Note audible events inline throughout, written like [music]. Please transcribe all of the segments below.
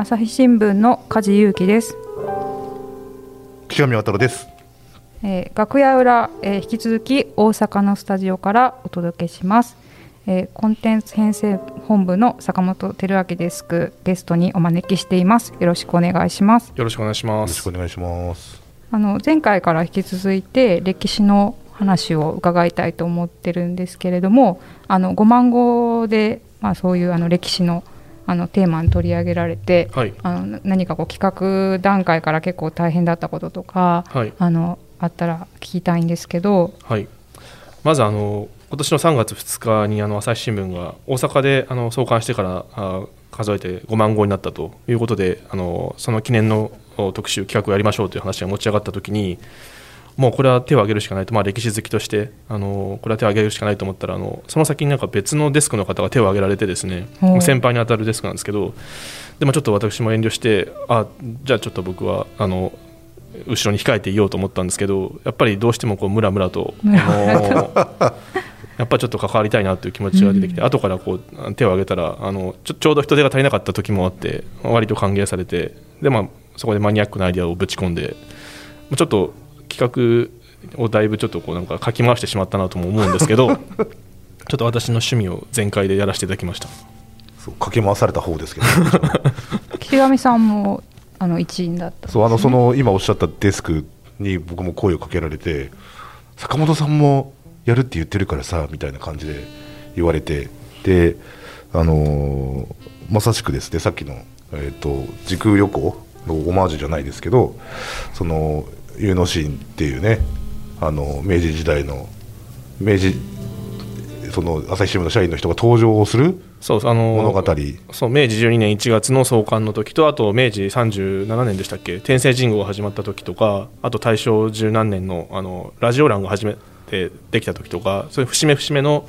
朝日新聞の梶裕貴です。岸上渡です。えー、楽屋裏、えー、引き続き大阪のスタジオからお届けします。えー、コンテンツ編成本部の坂本照明デスクゲストにお招きしています。よろしくお願いします。よろしくお願いします。よろしくお願いします。あの前回から引き続いて歴史の話を伺いたいと思ってるんですけれども、あの5万語でまあそういうあの歴史のあのテーマに取り上げられて、はい、あの何かこう企画段階から結構大変だったこととか、はい、あのあったら聞きたいんですけど、はい、まずあの今年の3月2日にあの朝日新聞が大阪であの創刊してからあ数えて5万号になったということであのその記念の特集企画をやりましょうという話が持ち上がったときにもうこれは手を挙げるしかないと、まあ、歴史好きとしてあのこれは手を挙げるしかないと思ったらあのその先になんか別のデスクの方が手を挙げられてですね先輩に当たるデスクなんですけどでもちょっと私も遠慮してあじゃあちょっと僕はあの後ろに控えていようと思ったんですけどやっぱりどうしてもこうムラムラとやっぱりちょっと関わりたいなという気持ちが出てきて、うん、後からこう手を挙げたらあのちょちょうど人手が足りなかった時もあって割と歓迎されてで、まあ、そこでマニアックなアイデアをぶち込んでちょっと企画をだいぶちょっとこうなんかかき回してしまったなとも思うんですけど [laughs] ちょっと私の趣味を全開でやらせていただきましたそうかき回された方ですけど。[laughs] 岸上さんもあの一員だった、ね、そうあのその今おっしゃったデスクに僕も声をかけられて坂本さんもやるって言ってるからさみたいな感じで言われてであのー、まさしくですねさっきの、えーと、時空旅行のオマージュじゃないですけどそのユーノシーンっていうねあの明治時代の明治その朝日新聞の社員の人が登場するそうあの物語。そう明治12年1月の創刊の時とあと明治37年でしたっけ天聖神宮が始まった時とかあと大正十何年のあのラジオ欄が始めてできた時とかそういう節目節目の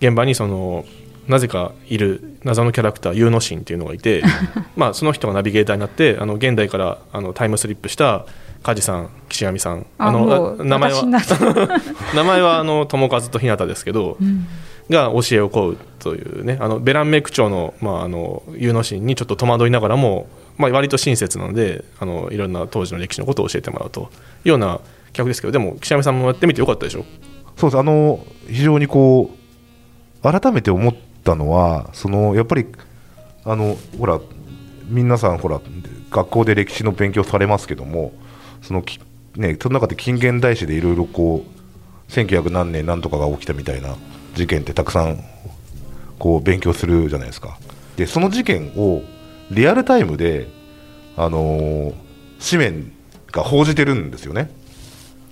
現場にそのなぜかいる謎のキャラクターユーノシンっていうのがいて [laughs] まあその人がナビゲーターになってあの現代からあのタイムスリップした梶さん岸上さん。あの名前は [laughs] 名前はあの友和と日向ですけど、うん、が教えを請うというねあのベランメイク長の,、まあ、あのユーノシンにちょっと戸惑いながらも、まあ、割と親切なのであのいろんな当時の歴史のことを教えてもらうというような企画ですけどでも岸上さんもやってみてよかったでしょ？そうです。あの非常にこう改めて思ったのはそのやっぱりあのほら皆さんほら学校で歴史の勉強されますけどもそのね、その中で近現代史でいろいろこう1900何年何とかが起きたみたいな事件ってたくさんこう勉強するじゃないですか。でその事件をリアルタイムで、あのー、紙面が報じてるんですよね。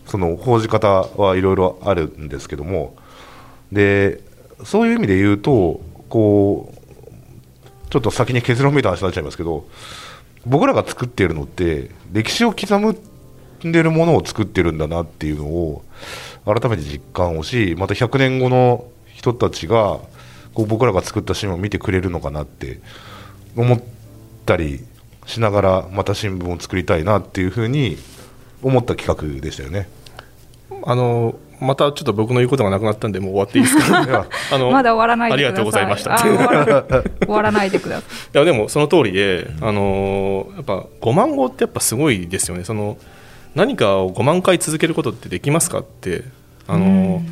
その報じ方はいろいろあるんですけども。でそういう意味で言うとこうちょっと先に結論めいた話になっちゃいますけど僕らが作っているのって歴史を刻むんでるものを作ってるんだなっていうのを改めて実感をしまた100年後の人たちがこう僕らが作った新聞を見てくれるのかなって思ったりしながらまた新聞を作りたいなっていうふうに思った企画でしたよね。あのまたちょっと僕の言うことがなくなったんでもう終わっていいですか？[laughs] あのまだ終わらないでありがとうございました。終わらないでください。いやでもその通りで、あのやっぱ5万号ってやっぱすごいですよね。その何かを5万回続けることってできますかってあの、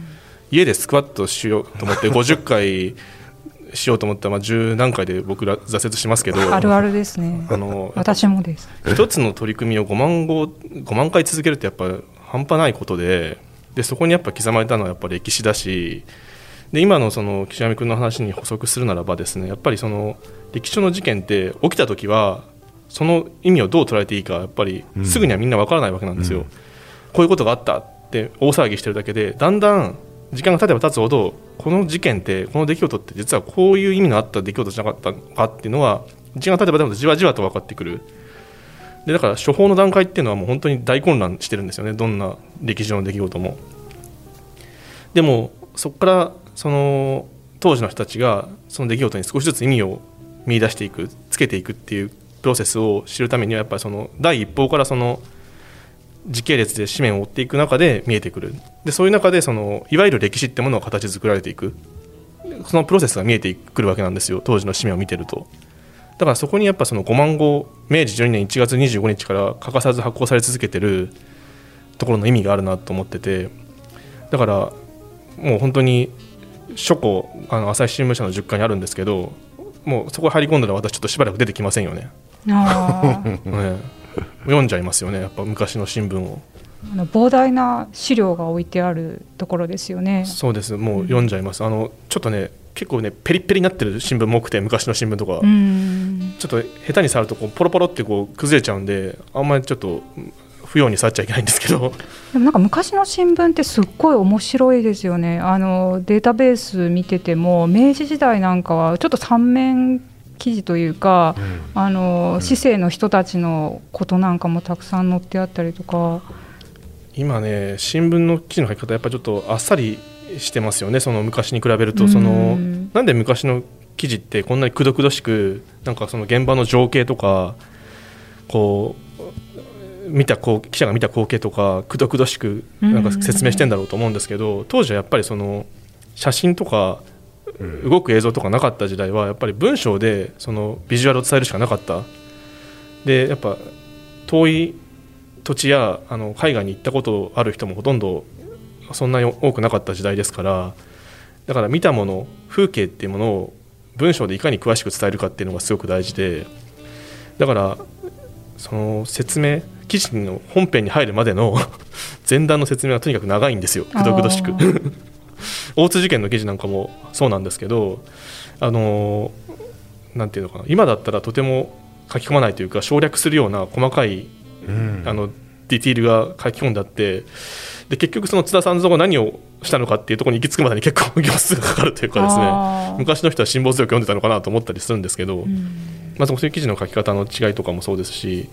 家でスクワットしようと思って [laughs] 50回しようと思ったら、まあ、10何回で僕ら挫折しますけどあるあるですね。あの私もです。一つの取り組みを5万号5万回続けるってやっぱ半端ないことででそこにやっぱ刻まれたのはやっぱ歴史だしで今のその岸上君の話に補足するならばですねやっぱりその歴史上の事件って起きた時はその意味をどう捉えていいかやっぱりすぐにはみんなわからないわけなんですよ、うん、こういうことがあったって大騒ぎしてるだけでだんだん時間が経てば経つほどこの事件ってこの出来事って実はこういう意味のあった出来事じゃなかったかっていうのは時間が経てば経つほどじわじわと分かってくるでだから処方の段階っていうのはもう本当に大混乱してるんですよね。どんな歴史上の出来事も。でもそこからその当時の人たちがその出来事に少しずつ意味を見出していくつけていくっていうプロセスを知るためにはやっぱりその第一報からその時系列で紙面を追っていく中で見えてくる。でそういう中でそのいわゆる歴史ってものが形作られていく。そのプロセスが見えてくるわけなんですよ。当時の紙面を見てると。だからそこにやっぱその5万号明治12年1月25日から欠かさず発行され続けてるところの意味があるなと思っててだからもう本当に書庫あの朝日新聞社の10階にあるんですけどもうそこ入り込んだら私ちょっとしばらく出てきませんよね、あ [laughs] ね。読んじゃいますよねやっぱ昔の新聞を。あの膨大な資料が置いてあるところですよね。そうです。もう読んじゃいます、あのちょっとね結構ねペリッペリになってる新聞も多くて昔の新聞とか、うん。ちょっと下手に触るとこうポロポロってこう崩れちゃうんであんまりちょっと不要に触っちゃいけないんですけど。[laughs] でもなんか昔の新聞ってすっごい面白いですよね。あのデータベース見てても明治時代なんかはちょっと三面記事というか、あの市政の人たちのことなんかもたくさん載ってあったりとか。今ね新聞の記事の書き方やっぱちょっとあっさりしてますよねその昔に比べると。そのうんなんで昔の記事ってこんなにくどくどしくなんかその現場の情景とかこう見たこう記者が見た光景とかくどくどしくなんか説明してんだろうと思うんですけど当時はやっぱりその写真とかうん動く映像とかなかった時代はやっぱり文章でそのビジュアルを伝えるしかなかった。でやっぱ遠い土地やあの海外に行ったことある人もほとんどそんなに多くなかった時代ですからだから見たもの風景っていうものを文章でいかに詳しく伝えるかっていうのがすごく大事でだからその説明記事の本編に入るまでの [laughs] 前段の説明はとにかく長いんですよ。くどくどしく。[laughs] 大津事件の記事なんかもそうなんですけどあのなんていうのかな。今だったらとても書き込まないというか省略するような細かいうん。あのディティールが書き込んであってで結局その津田三蔵が何をしたのかっていうところに行き着くまでに結構行数がかかるというかですね。昔の人は辛抱強く読んでたのかなと思ったりするんですけど、うん。まあ、そういう記事の書き方の違いとかもそうですし、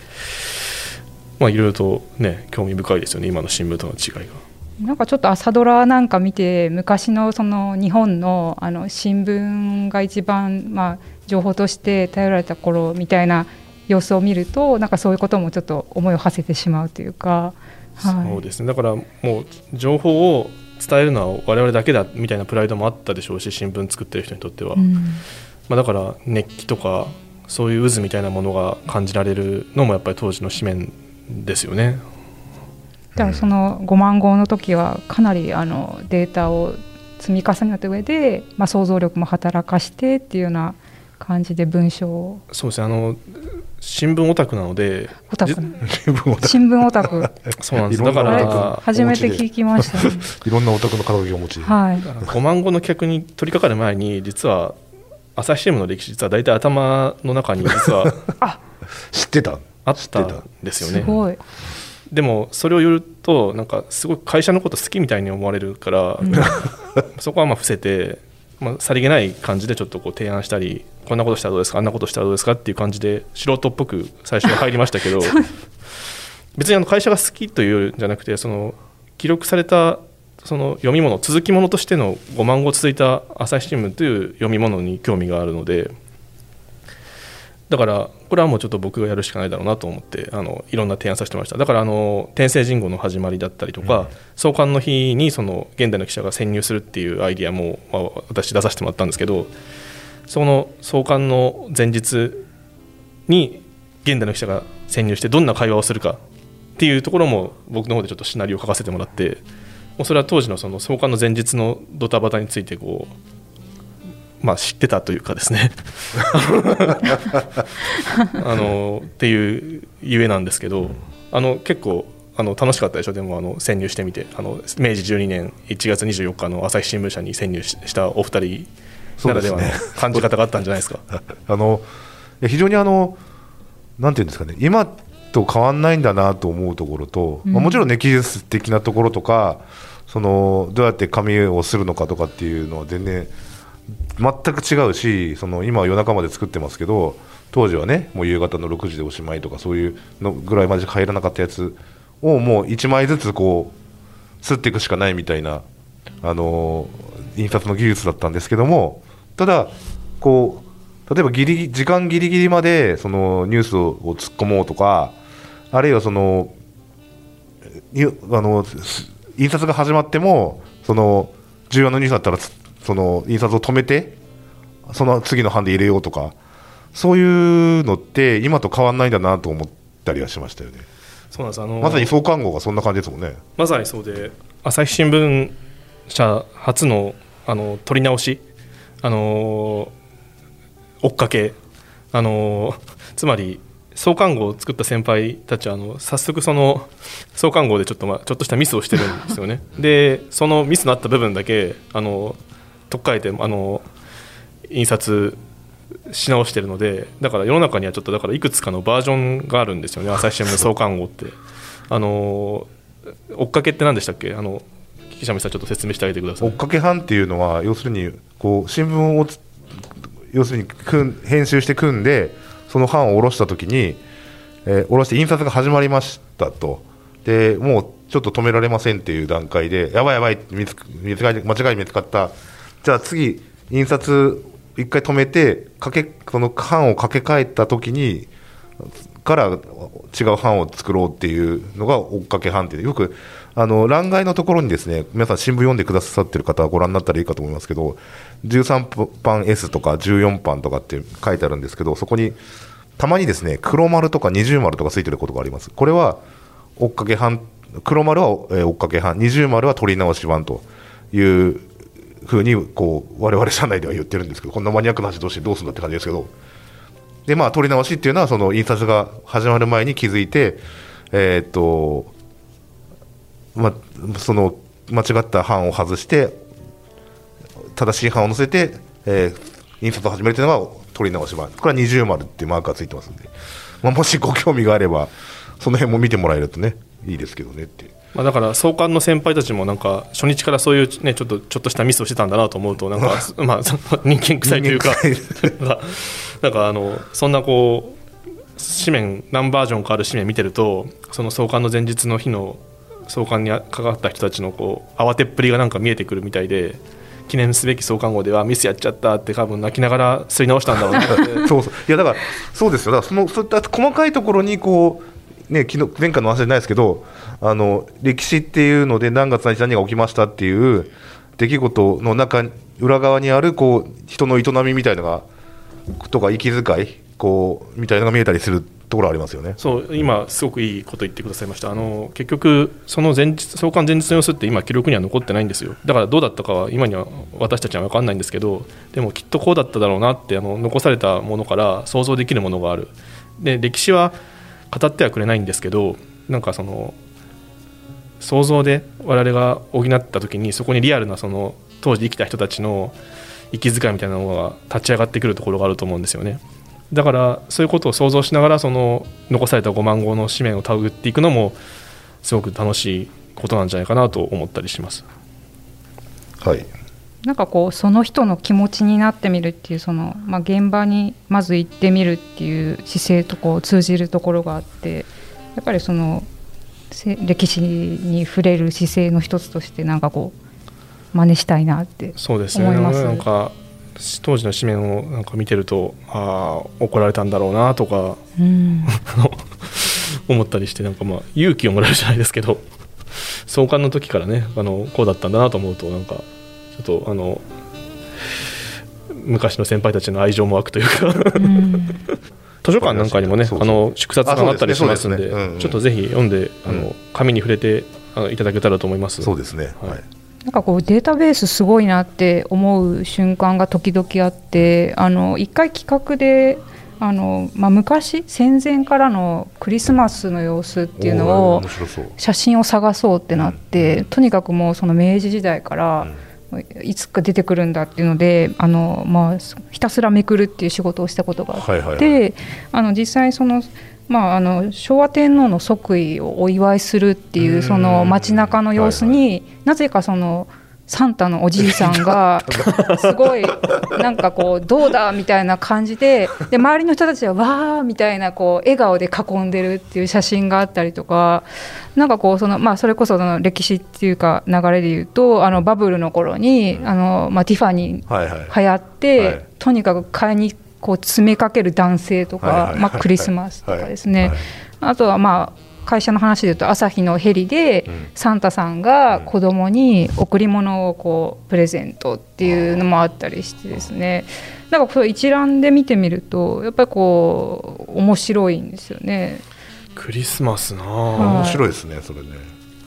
まあ、いろいろとね興味深いですよね今の新聞との違いが。なんかちょっと朝ドラなんか見て昔のその日本のあの新聞が一番まあ情報として頼られた頃みたいな様子を見るとなんかそういうこともちょっと思いを馳せてしまうというか、はい、そうですね。だからもう情報を伝えるのは我々だけだみたいなプライドもあったでしょうし新聞作ってる人にとっては、うん。まあ、だから熱気とかそういう渦みたいなものが感じられるのもやっぱり当時の紙面ですよね。だからその5万号の時はかなりあのデータを積み重ねた上で、まあ、想像力も働かしてっていうような感じで文章をそうですね。あの新聞オタクなのでオタク。じ [laughs] 新聞オタク。そうなんです。だから初めて聞きましたね。[laughs] いろんなオタクの肩書きをお持ち。で、はい。5万語の客に取り掛かる前に実は朝日新聞の歴史実は大体頭の中に実は知ってた？あった知ってた。んですよね。すごい。でもそれを言うとなんかすごい会社のこと好きみたいに思われるから、[laughs] そこはまあ伏せて、まあ、さりげない感じでちょっとこう提案したりこんなことしたらどうですか？あんなことしたらどうですか？っていう感じで素人っぽく最初は入りましたけど。[laughs] 別にあの会社が好きというんじゃなくてその記録されたその読み物続き物としての5万語続いた朝日新聞という読み物に興味があるので。だからこれはもうちょっと僕がやるしかないだろうなと思ってあのいろんな提案させてました。だからあの天聖人語の始まりだったりとか、創刊の日にその現代の記者が潜入するっていうアイディアも、まあ、私出させてもらったんですけどその創刊の前日に現代の記者が潜入してどんな会話をするかっていうところも僕の方でちょっとシナリオを書かせてもらってもうそれは当時のその創刊の前日のドタバタについてこうまあ知ってたというかですね。[laughs] あのっていうゆえなんですけどあの結構あの楽しかったでしょ？でもあの潜入してみてあの明治12年1月24日の朝日新聞社に潜入ししたお二人ならではのそうです感じ方があったんじゃないですか。[laughs] あの非常にあのなんていうんですかね。今と変わんないんだなと思うところと、まあ、もちろんね技術的なところとかそのどうやって紙をするのかとかっていうのは全然全く違うしその今は夜中まで作ってますけど当時はねもう夕方の6時でおしまいとかそういうのぐらいまで入らなかったやつをもう1枚ずつこう吸っていくしかないみたいなあの印刷の技術だったんですけどもただこう例えばギリ時間ギリギリまでそのニュースを突っ込もうとかあるいはそのにあのす印刷が始まってもその重要なニュースだったらつその印刷を止めてその次の版で入れようとかそういうのって今と変わんないんだなと思ったりはしましたよね。そうなんです。あのまさに創刊号がそんな感じですもんね。まさにそうで朝日新聞社初のあの取り直しあの追っかけ。あのつまり創刊号を作った先輩たちはあの早速その創刊号でちょっと,、まあ、ちょっとしたミスをしてるんですよね。[laughs] でそのミスのあった部分だけあの取っ替えてあの印刷し直してるのでだから世の中にはちょっとだからいくつかのバージョンがあるんですよね。朝日新聞の創刊号って。あの追っかけって何でしたっけ？あの記者さんちょっと説明してあげてください。追っかけ班っていうのは要するにこう新聞を要するに編集して組んでその版を下ろした時に、えー下ろして印刷が始まりましたと。でもうちょっと止められませんっていう段階でやばいやばい見つ見つか間違い見つかった。じゃあ次印刷一回止めてかけその版を掛け替えた時にから違う版を作ろうっていうのが追っかけ版っていう。よくあの欄外のところにですね皆さん新聞読んでくださってる方はご覧になったらいいかと思いますけど13版 S とか14版とかって書いてあるんですけどそこにたまにですね黒丸とか二重丸とかついてることがあります。これは追っかけ版黒丸は、え追っかけ版二重丸は取り直し版というふうにこう我々社内では言ってるんですけどこんなマニアックな話どうしてどうするんだって感じですけど。でまあ取り直しっていうのはその印刷が始まる前に気づいてえっとまあその間違った版を外して正しい版を載せて、えー印刷を始めるというのが取り直し版。これは二重丸っていうマークがついてますんで、まあ、もしご興味があればその辺も見てもらえるとねいいですけどねってまあ、だから創刊の先輩たちもなんか初日からそういう、ね、ちょっとちょっとしたミスをしてたんだなと思うとなんか、[laughs] まあ、人間臭いというか人間なんかなんかあのそんなこう紙面何バージョンかある紙面見てるとその創刊の前日の日の創刊に関わった人たちのこう慌てっぷりがなんか見えてくるみたいで記念すべき創刊号ではミスやっちゃったって多分泣きながら吸い直したんだろうな。っ [laughs] てそうそう。いやだからそうですよ。だからそのそういった細かいところにこうね昨日前回の話じゃないですけどあの歴史っていうので何月何日何が起きましたっていう出来事の中裏側にあるこう人の営みみたいなのがとか息遣いこうみたいなのが見えたりする。ところありますよね。そう今すごくいいこと言ってくださいました。あの結局その前日創刊前日の様子って今記録には残ってないんですよ。だからどうだったかは今には私たちは分かんないんですけどでもきっとこうだっただろうなってあの残されたものから想像できるものがある。で歴史は語ってはくれないんですけどなんかその想像で我々が補った時にそこにリアルなその当時生きた人たちの息遣いみたいなものが立ち上がってくるところがあると思うんですよね。だからそういうことを想像しながらその残された5万号の紙面を手繰っていくのもすごく楽しいことなんじゃないかなと思ったりします。はい。なんかこうその人の気持ちになってみるっていうその、まあ、現場にまず行ってみるっていう姿勢とこう通じるところがあってやっぱりそのせ歴史に触れる姿勢の一つとしてなんかこう真似したいなってそうですね。思います。なんか当時の紙面をなんか見てるとああ怒られたんだろうなとかうん。[laughs] 思ったりしてなんかまあ勇気をもらえるじゃないですけど創刊の時からねあのこうだったんだなと思うとなんかちょっとあの昔の先輩たちの愛情も湧くというか。うん。[laughs] 図書館なんかにもねあの縮冊があったりしますんでちょっとぜひ読んであのうん紙に触れてあのいただけたらと思います。そうですね。はい。はいなんかこうデータベースすごいなって思う瞬間が時々あってあの一回企画であの、まあ、昔戦前からのクリスマスの様子っていうのを写真を探そうってなって、うん。とにかくもうその明治時代から、いつか出てくるんだっていうのであの、まあ、ひたすらめくるっていう仕事をしたことがあって、はいはいはい。あの実際その、まあ、あの昭和天皇の即位をお祝いするっていううん。その街中の様子に、なぜかそのサンタのおじいさんがすごいなんかこうどうだみたいな感じでで周りの人たちはわーみたいなこう笑顔で囲んでるっていう写真があったりとかなんかこうその、まあ、それこそその歴史っていうか流れで言うとあのバブルの頃にあの、まあ、ティファニー流行って、はい。とにかく買いにこう詰めかける男性とか、まあ、クリスマスとかですね、はい。あとはまあ会社の話でいうと朝日のヘリでうん。サンタさんが子供に贈り物をこうプレゼントっていうのもあったりしてですね。なんかこれ一覧で見てみるとやっぱりこう面白いんですよね。クリスマスなあ、はい。面白いですねそれね。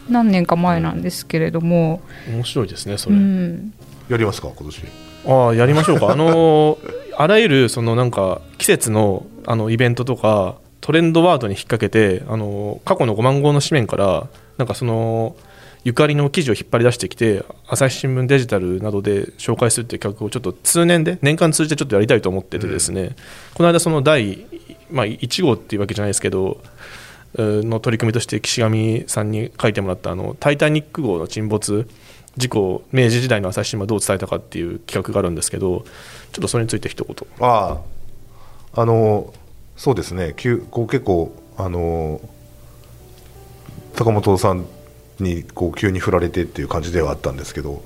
何年か前なんですけれども、面白いですねそうれ、ん、やりますか今年。ああやりましょうか。あの [laughs] あらゆるそのなんか季節のあのイベントとかトレンドワードに引っ掛けてあの過去の5万号の紙面からなんかそのゆかりの記事を引っ張り出してきて朝日新聞デジタルなどで紹介するっていう企画をちょっと通年で年間通じてちょっとやりたいと思っててですね、この間その第、まあ、1号っていうわけじゃないですけどの取り組みとして岸上さんに書いてもらったあの「タイタニック号」の沈没事故明治時代の朝日新聞どう伝えたかっていう企画があるんですけどちょっとそれについて一言。あああのそうですね。こう結構あの坂本さんにこう急に振られてっていう感じではあったんですけど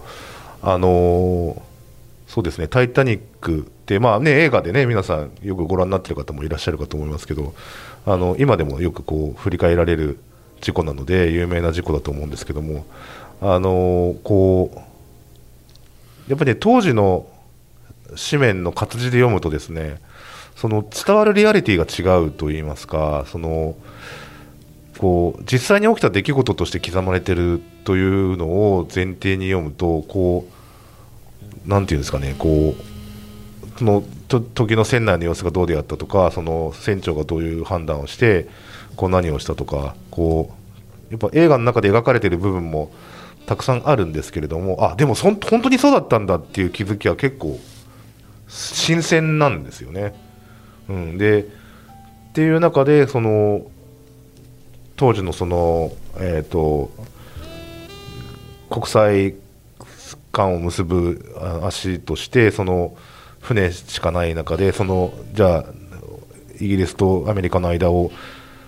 あのそうですね「タイタニック」ってまあね映画でね皆さんよくご覧になってる方もいらっしゃるかと思いますけどあの今でもよくこう振り返られる事故なので有名な事故だと思うんですけどもあのこうやっぱり、ね、当時の紙面の活字で読むとですねその伝わるリアリティが違うといいますかそのこう実際に起きた出来事として刻まれてるというのを前提に読むとこうなんていうんですかねこうその時の船内の様子がどうであったとかその船長がどういう判断をしてこう何をしたとかこうやっぱ映画の中で描かれている部分もたくさんあるんですけれどもあでもそ本当にそうだったんだっていう気づきは結構新鮮なんですよね。うん、でっていう中でその当時のその、えー、と国際間を結ぶ足としてその船しかない中でそのじゃあイギリスとアメリカの間を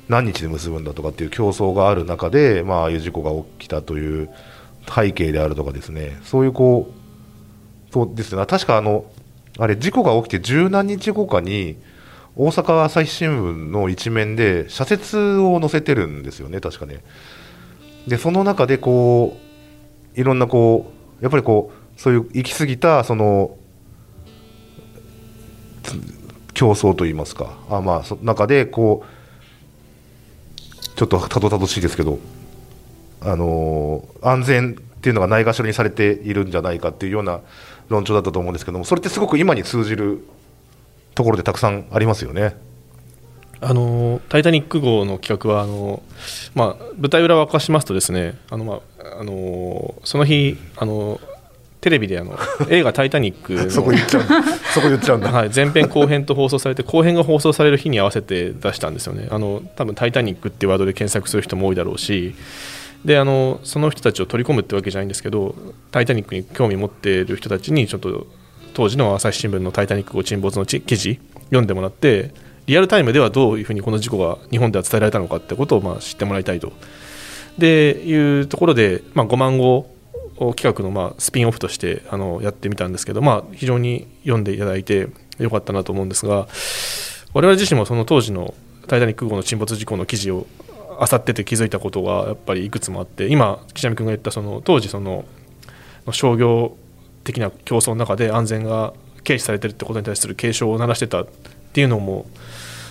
何日で結ぶんだとかっていう競争がある中で、まあ、ああいう事故が起きたという背景であるとかですねそういうこうそうですね。確かあのあれ事故が起きて十何日後かに大阪朝日新聞の一面で社説を載せてるんですよね確かね。でその中でこういろんなこうやっぱりこうそういう行き過ぎたその競争といいますか。あまあそ中でこうちょっとたどたどしいですけど。あのー安全っていうのがないがしろにされているんじゃないかっていうような論調だったと思うんですけどもそれってすごく今に通じるところでたくさんありますよね。あのタイタニック号の企画はあの、まあ、舞台裏を明かしますとですねあの、まあ、あのその日あのテレビであの [laughs] 映画「タイタニックの」そこ言っちゃうんだ。[laughs] そこ言っちゃうんだ。はい、前編後編と放送されて後編が放送される日に合わせて出したんですよねあの多分「タイタニック」ってワードで検索する人も多いだろうしであのその人たちを取り込むってわけじゃないんですけど「タイタニック」に興味持っている人たちにちょっと当時の朝日新聞の「タイタニック号沈没」の記事読んでもらってリアルタイムではどういうふうにこの事故が日本では伝えられたのかってことをまあ知ってもらいたいと。でいうところで、まあ、5万号企画のまあスピンオフとしてあのやってみたんですけど、まあ、非常に読んでいただいてよかったなと思うんですが我々自身もその当時の「タイタニック号」の沈没事故の記事を漁ってて気づいたことがやっぱりいくつもあって今岸上君が言ったその当時その商業的な競争の中で安全が軽視されてるってことに対する警鐘を鳴らしてたっていうのも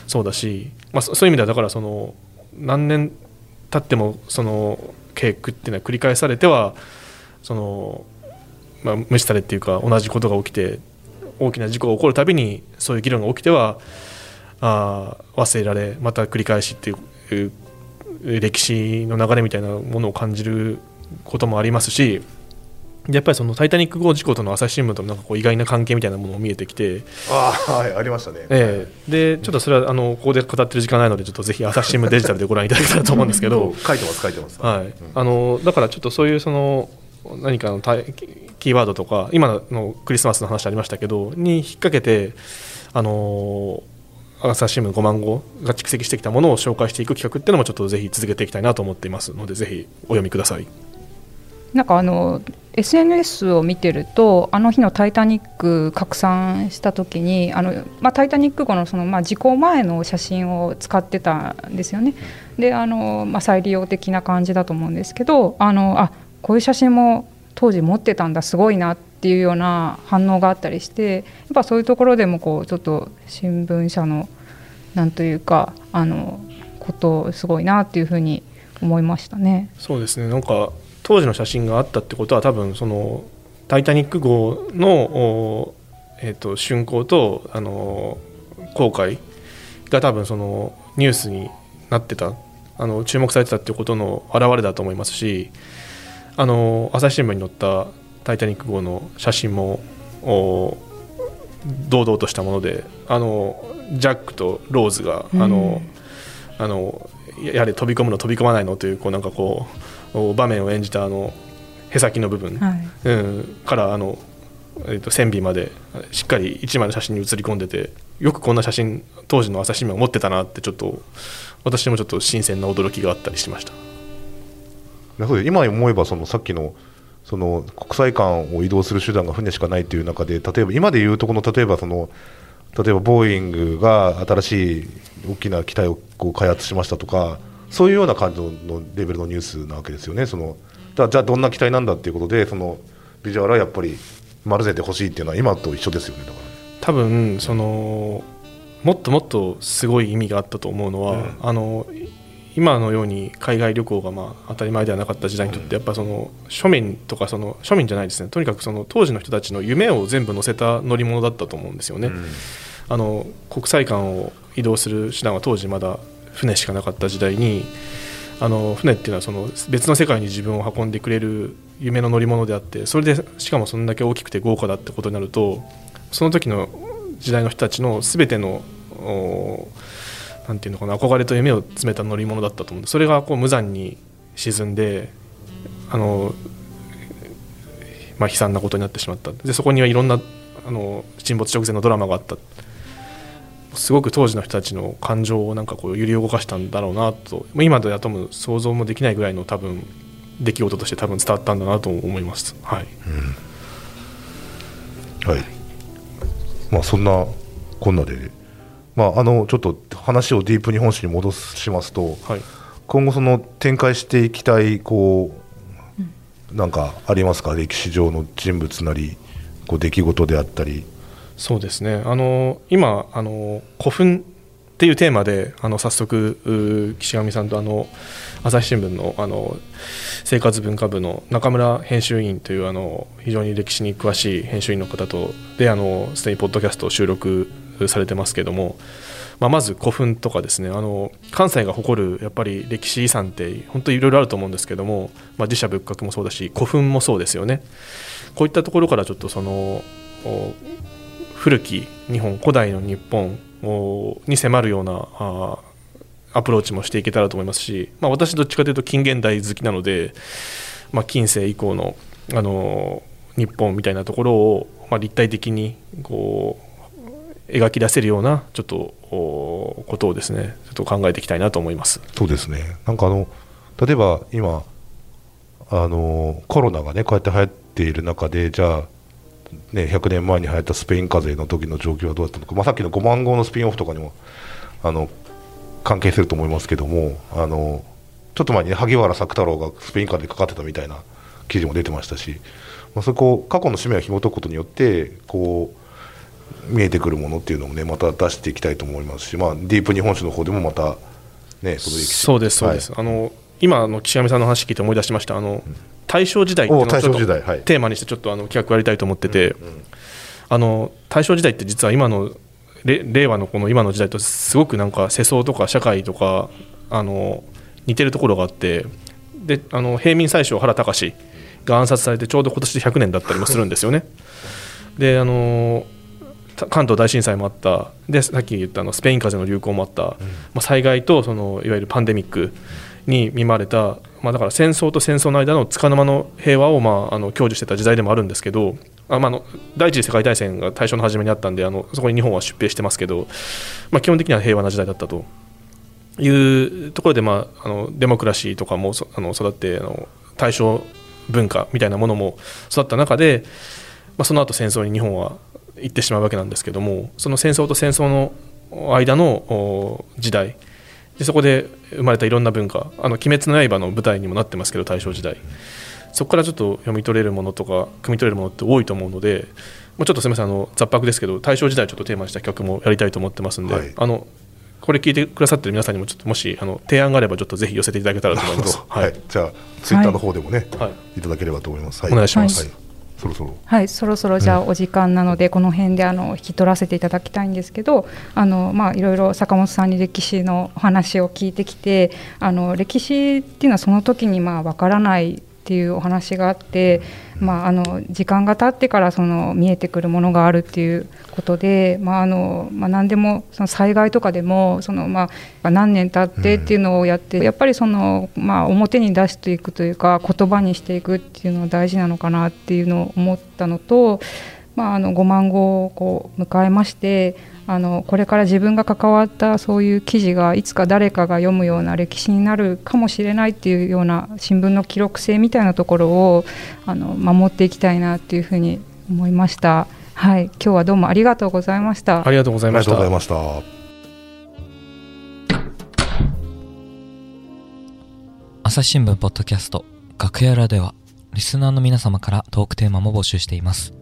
そうだし、まあ、そういう意味ではだからその何年経ってもその警句っていうのは繰り返されてはその、まあ、無視されっていうか同じことが起きて大きな事故が起こるたびにそういう議論が起きてはあ忘れられまた繰り返しっていう歴史の流れみたいなものを感じることもありますしやっぱりその「タイタニック号」事故との朝日新聞とのなんかこう意外な関係みたいなものも見えてきて、ああはいありましたね。ええでちょっとそれはあのここで語ってる時間ないのでちょっとぜひ朝日新聞デジタルでご覧いただけたらと思うんですけど。書いてます書いてます。はい、あのだからちょっとそういうその何かのキーワードとか今のクリスマスの話ありましたけどに引っ掛けてあの朝日新聞5万号が蓄積してきたものを紹介していく企画っていうのもちょっとぜひ続けていきたいなと思っていますのでぜひお読みください。なんかあの SNS を見てるとあの日の「タイタニック」拡散した時にあの、まあ、タイタニック号のその、まあ、事故前の写真を使ってたんですよね。であの、まあ、再利用的な感じだと思うんですけどあのあこういう写真も当時持ってたんだすごいなっていうような反応があったりしてやっぱそういうところでもこうちょっと新聞社のなんというかあのことすごいなっていうふうに思いましたね。そうですねなんか当時の写真があったってことは多分その「タイタニック号の」えーと、竣工とあの航海が多分そのニュースになってたあの注目されてたっていうことの表れだと思いますしあの朝日新聞に載った「タイタニック号」の写真も堂々としたものであのジャックとローズがあの、あのやはり飛び込むの飛び込まないのというこうなんかこう場面を演じたあのへさきの部分、はい、うん、からあの、えーと、線尾までしっかり一枚の写真に写り込んでてよくこんな写真当時の朝日新聞を持ってたなってちょっと私もちょっと新鮮な驚きがあったりしました。今思えばそのさっきのその国際間を移動する手段が船しかないという中で例えば今でいうとこの例えばその例えばボーイングが新しい大きな機体をこう開発しましたとかそういうような感じのレベルのニュースなわけですよね。そのだじゃあどんな機体なんだっていうことでそのビジュアルはやっぱり丸ぜてほしいっていうのは今と一緒ですよね。だから。多分そのもっともっとすごい意味があったと思うのは、うん、あの今のように海外旅行がまあ当たり前ではなかった時代にとってやっぱその庶民とかその庶民じゃないですねとにかくその当時の人たちの夢を全部乗せた乗り物だったと思うんですよね。うん、あの国際間を移動する手段は当時まだ船しかなかった時代にあの船っていうのはその別の世界に自分を運んでくれる夢の乗り物であってそれでしかもそんだけ大きくて豪華だってことになるとその時の時代の人たちの全てのなんていうのかな憧れと夢を詰めた乗り物だったと思うんでそれがこう無残に沈んであの、まあ、悲惨なことになってしまった。でそこにはいろんなあの沈没直前のドラマがあった。すごく当時の人たちの感情をなんかこう揺り動かしたんだろうなと。今では多分想像もできないぐらいの多分出来事として多分伝わったんだなと思います。はい、うん、はい。まあ、そんなこんなで、まあ、あのちょっと話をディープ日本史に戻しますと、はい、今後その展開していきたいこうなんかありますか？歴史上の人物なりこう出来事であったり。そうですね。あの今あの古墳っていうテーマであの早速岸上さんとあの朝日新聞のあの生活文化部の中村編集員というあの非常に歴史に詳しい編集員の方とであのすでにポッドキャストを収録されてますけども、まあ、まず古墳とかですねあの関西が誇るやっぱり歴史遺産って本当にいろいろあると思うんですけども、まあ、自社仏閣もそうだし古墳もそうですよね。こういったところからちょっとその古き日本古代の日本に迫るようなアプローチもしていけたらと思いますし、まあ、私どっちかというと近現代好きなので、まあ、近世以降の、あの日本みたいなところを、まあ、立体的にこう描き出せるようなちょっとことをですねちょっと考えていきたいなと思います。そうですね。なんかあの例えば今あのコロナがねこうやって流行っている中でじゃあね、100年前に流行ったスペイン風邪の時の状況はどうだったのか、まあ、さっきの5万号のスピンオフとかにもあの関係すると思いますけどもあのちょっと前に、ね、萩原作太郎がスペイン風邪かかってたみたいな記事も出てましたし、まあ、そこ過去の使命を紐解くことによってこう見えてくるものっていうのもねまた出していきたいと思いますし、まあ、ディープ日本史の方でもまたねそうですそうです、はい、あの今の岸上さんの話聞いて思い出しました。あの、大正時代っていうのをちょっとテーマにしてちょっとあの企画やりたいと思ってて、あの大正時代って実は今の令和のこの今の時代とすごくなんか世相とか社会とかあの似てるところがあって。であの平民宰相原敬が暗殺されてちょうど今年で100年だったりもするんですよね。であの関東大震災もあった。でさっき言ったあのスペイン風邪の流行もあった、まあ、災害とそのいわゆるパンデミックに見舞われた、まあ、だから戦争と戦争の間のつかの間の平和を、まあ、あの享受してた時代でもあるんですけどあ、まあ、の第一次世界大戦が大正の初めにあったんであのそこに日本は出兵してますけど、まあ、基本的には平和な時代だったと。いうところで、まあ、あのデモクラシーとかもあの育ってあの大正文化みたいなものも育った中で、まあ、その後戦争に日本は行ってしまうわけなんですけどもその戦争と戦争の間の時代でそこで生まれたいろんな文化「あの鬼滅の刃」の舞台にもなってますけど大正時代。そこからちょっと読み取れるものとか汲み取れるものって多いと思うので、まあ、ちょっとすみませんあの雑白ですけど大正時代をちょっとテーマにした曲もやりたいと思ってますんで、はい、あのこれ聞いてくださってる皆さんにもちょっともしあの提案があればちょっとぜひ寄せていただけたらと思います。はい、じゃあツイッターの方でもね、はい、いただければと思います。お願いします。そろそろ。はいそろそろじゃあお時間なので、この辺であの引き取らせていただきたいんですけどあの、まあ、いろいろ坂本さんに歴史のお話を聞いてきてあの歴史っていうのはその時にまあ分からないっていうお話があって、まあ、あの時間が経ってからその見えてくるものがあるっていうことで、まああのまあ、何でもその災害とかでもその、まあ、何年経ってっていうのをやって、やっぱりその、まあ、表に出していくというか言葉にしていくっていうのは大事なのかなっていうのを思ったのと、まあ、あの5万号をこう迎えましてあのこれから自分が関わったそういう記事がいつか誰かが読むような歴史になるかもしれないっていうような新聞の記録性みたいなところをあの守っていきたいなっていうふうに思いました。はい、今日はどうもありがとうございました。ありがとうございました。朝日新聞ポッドキャスト楽屋裏ではリスナーの皆様からトークテーマも募集しています。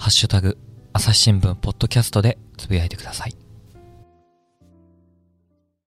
ハッシュタグ朝日新聞ポッドキャストでつぶやいてください。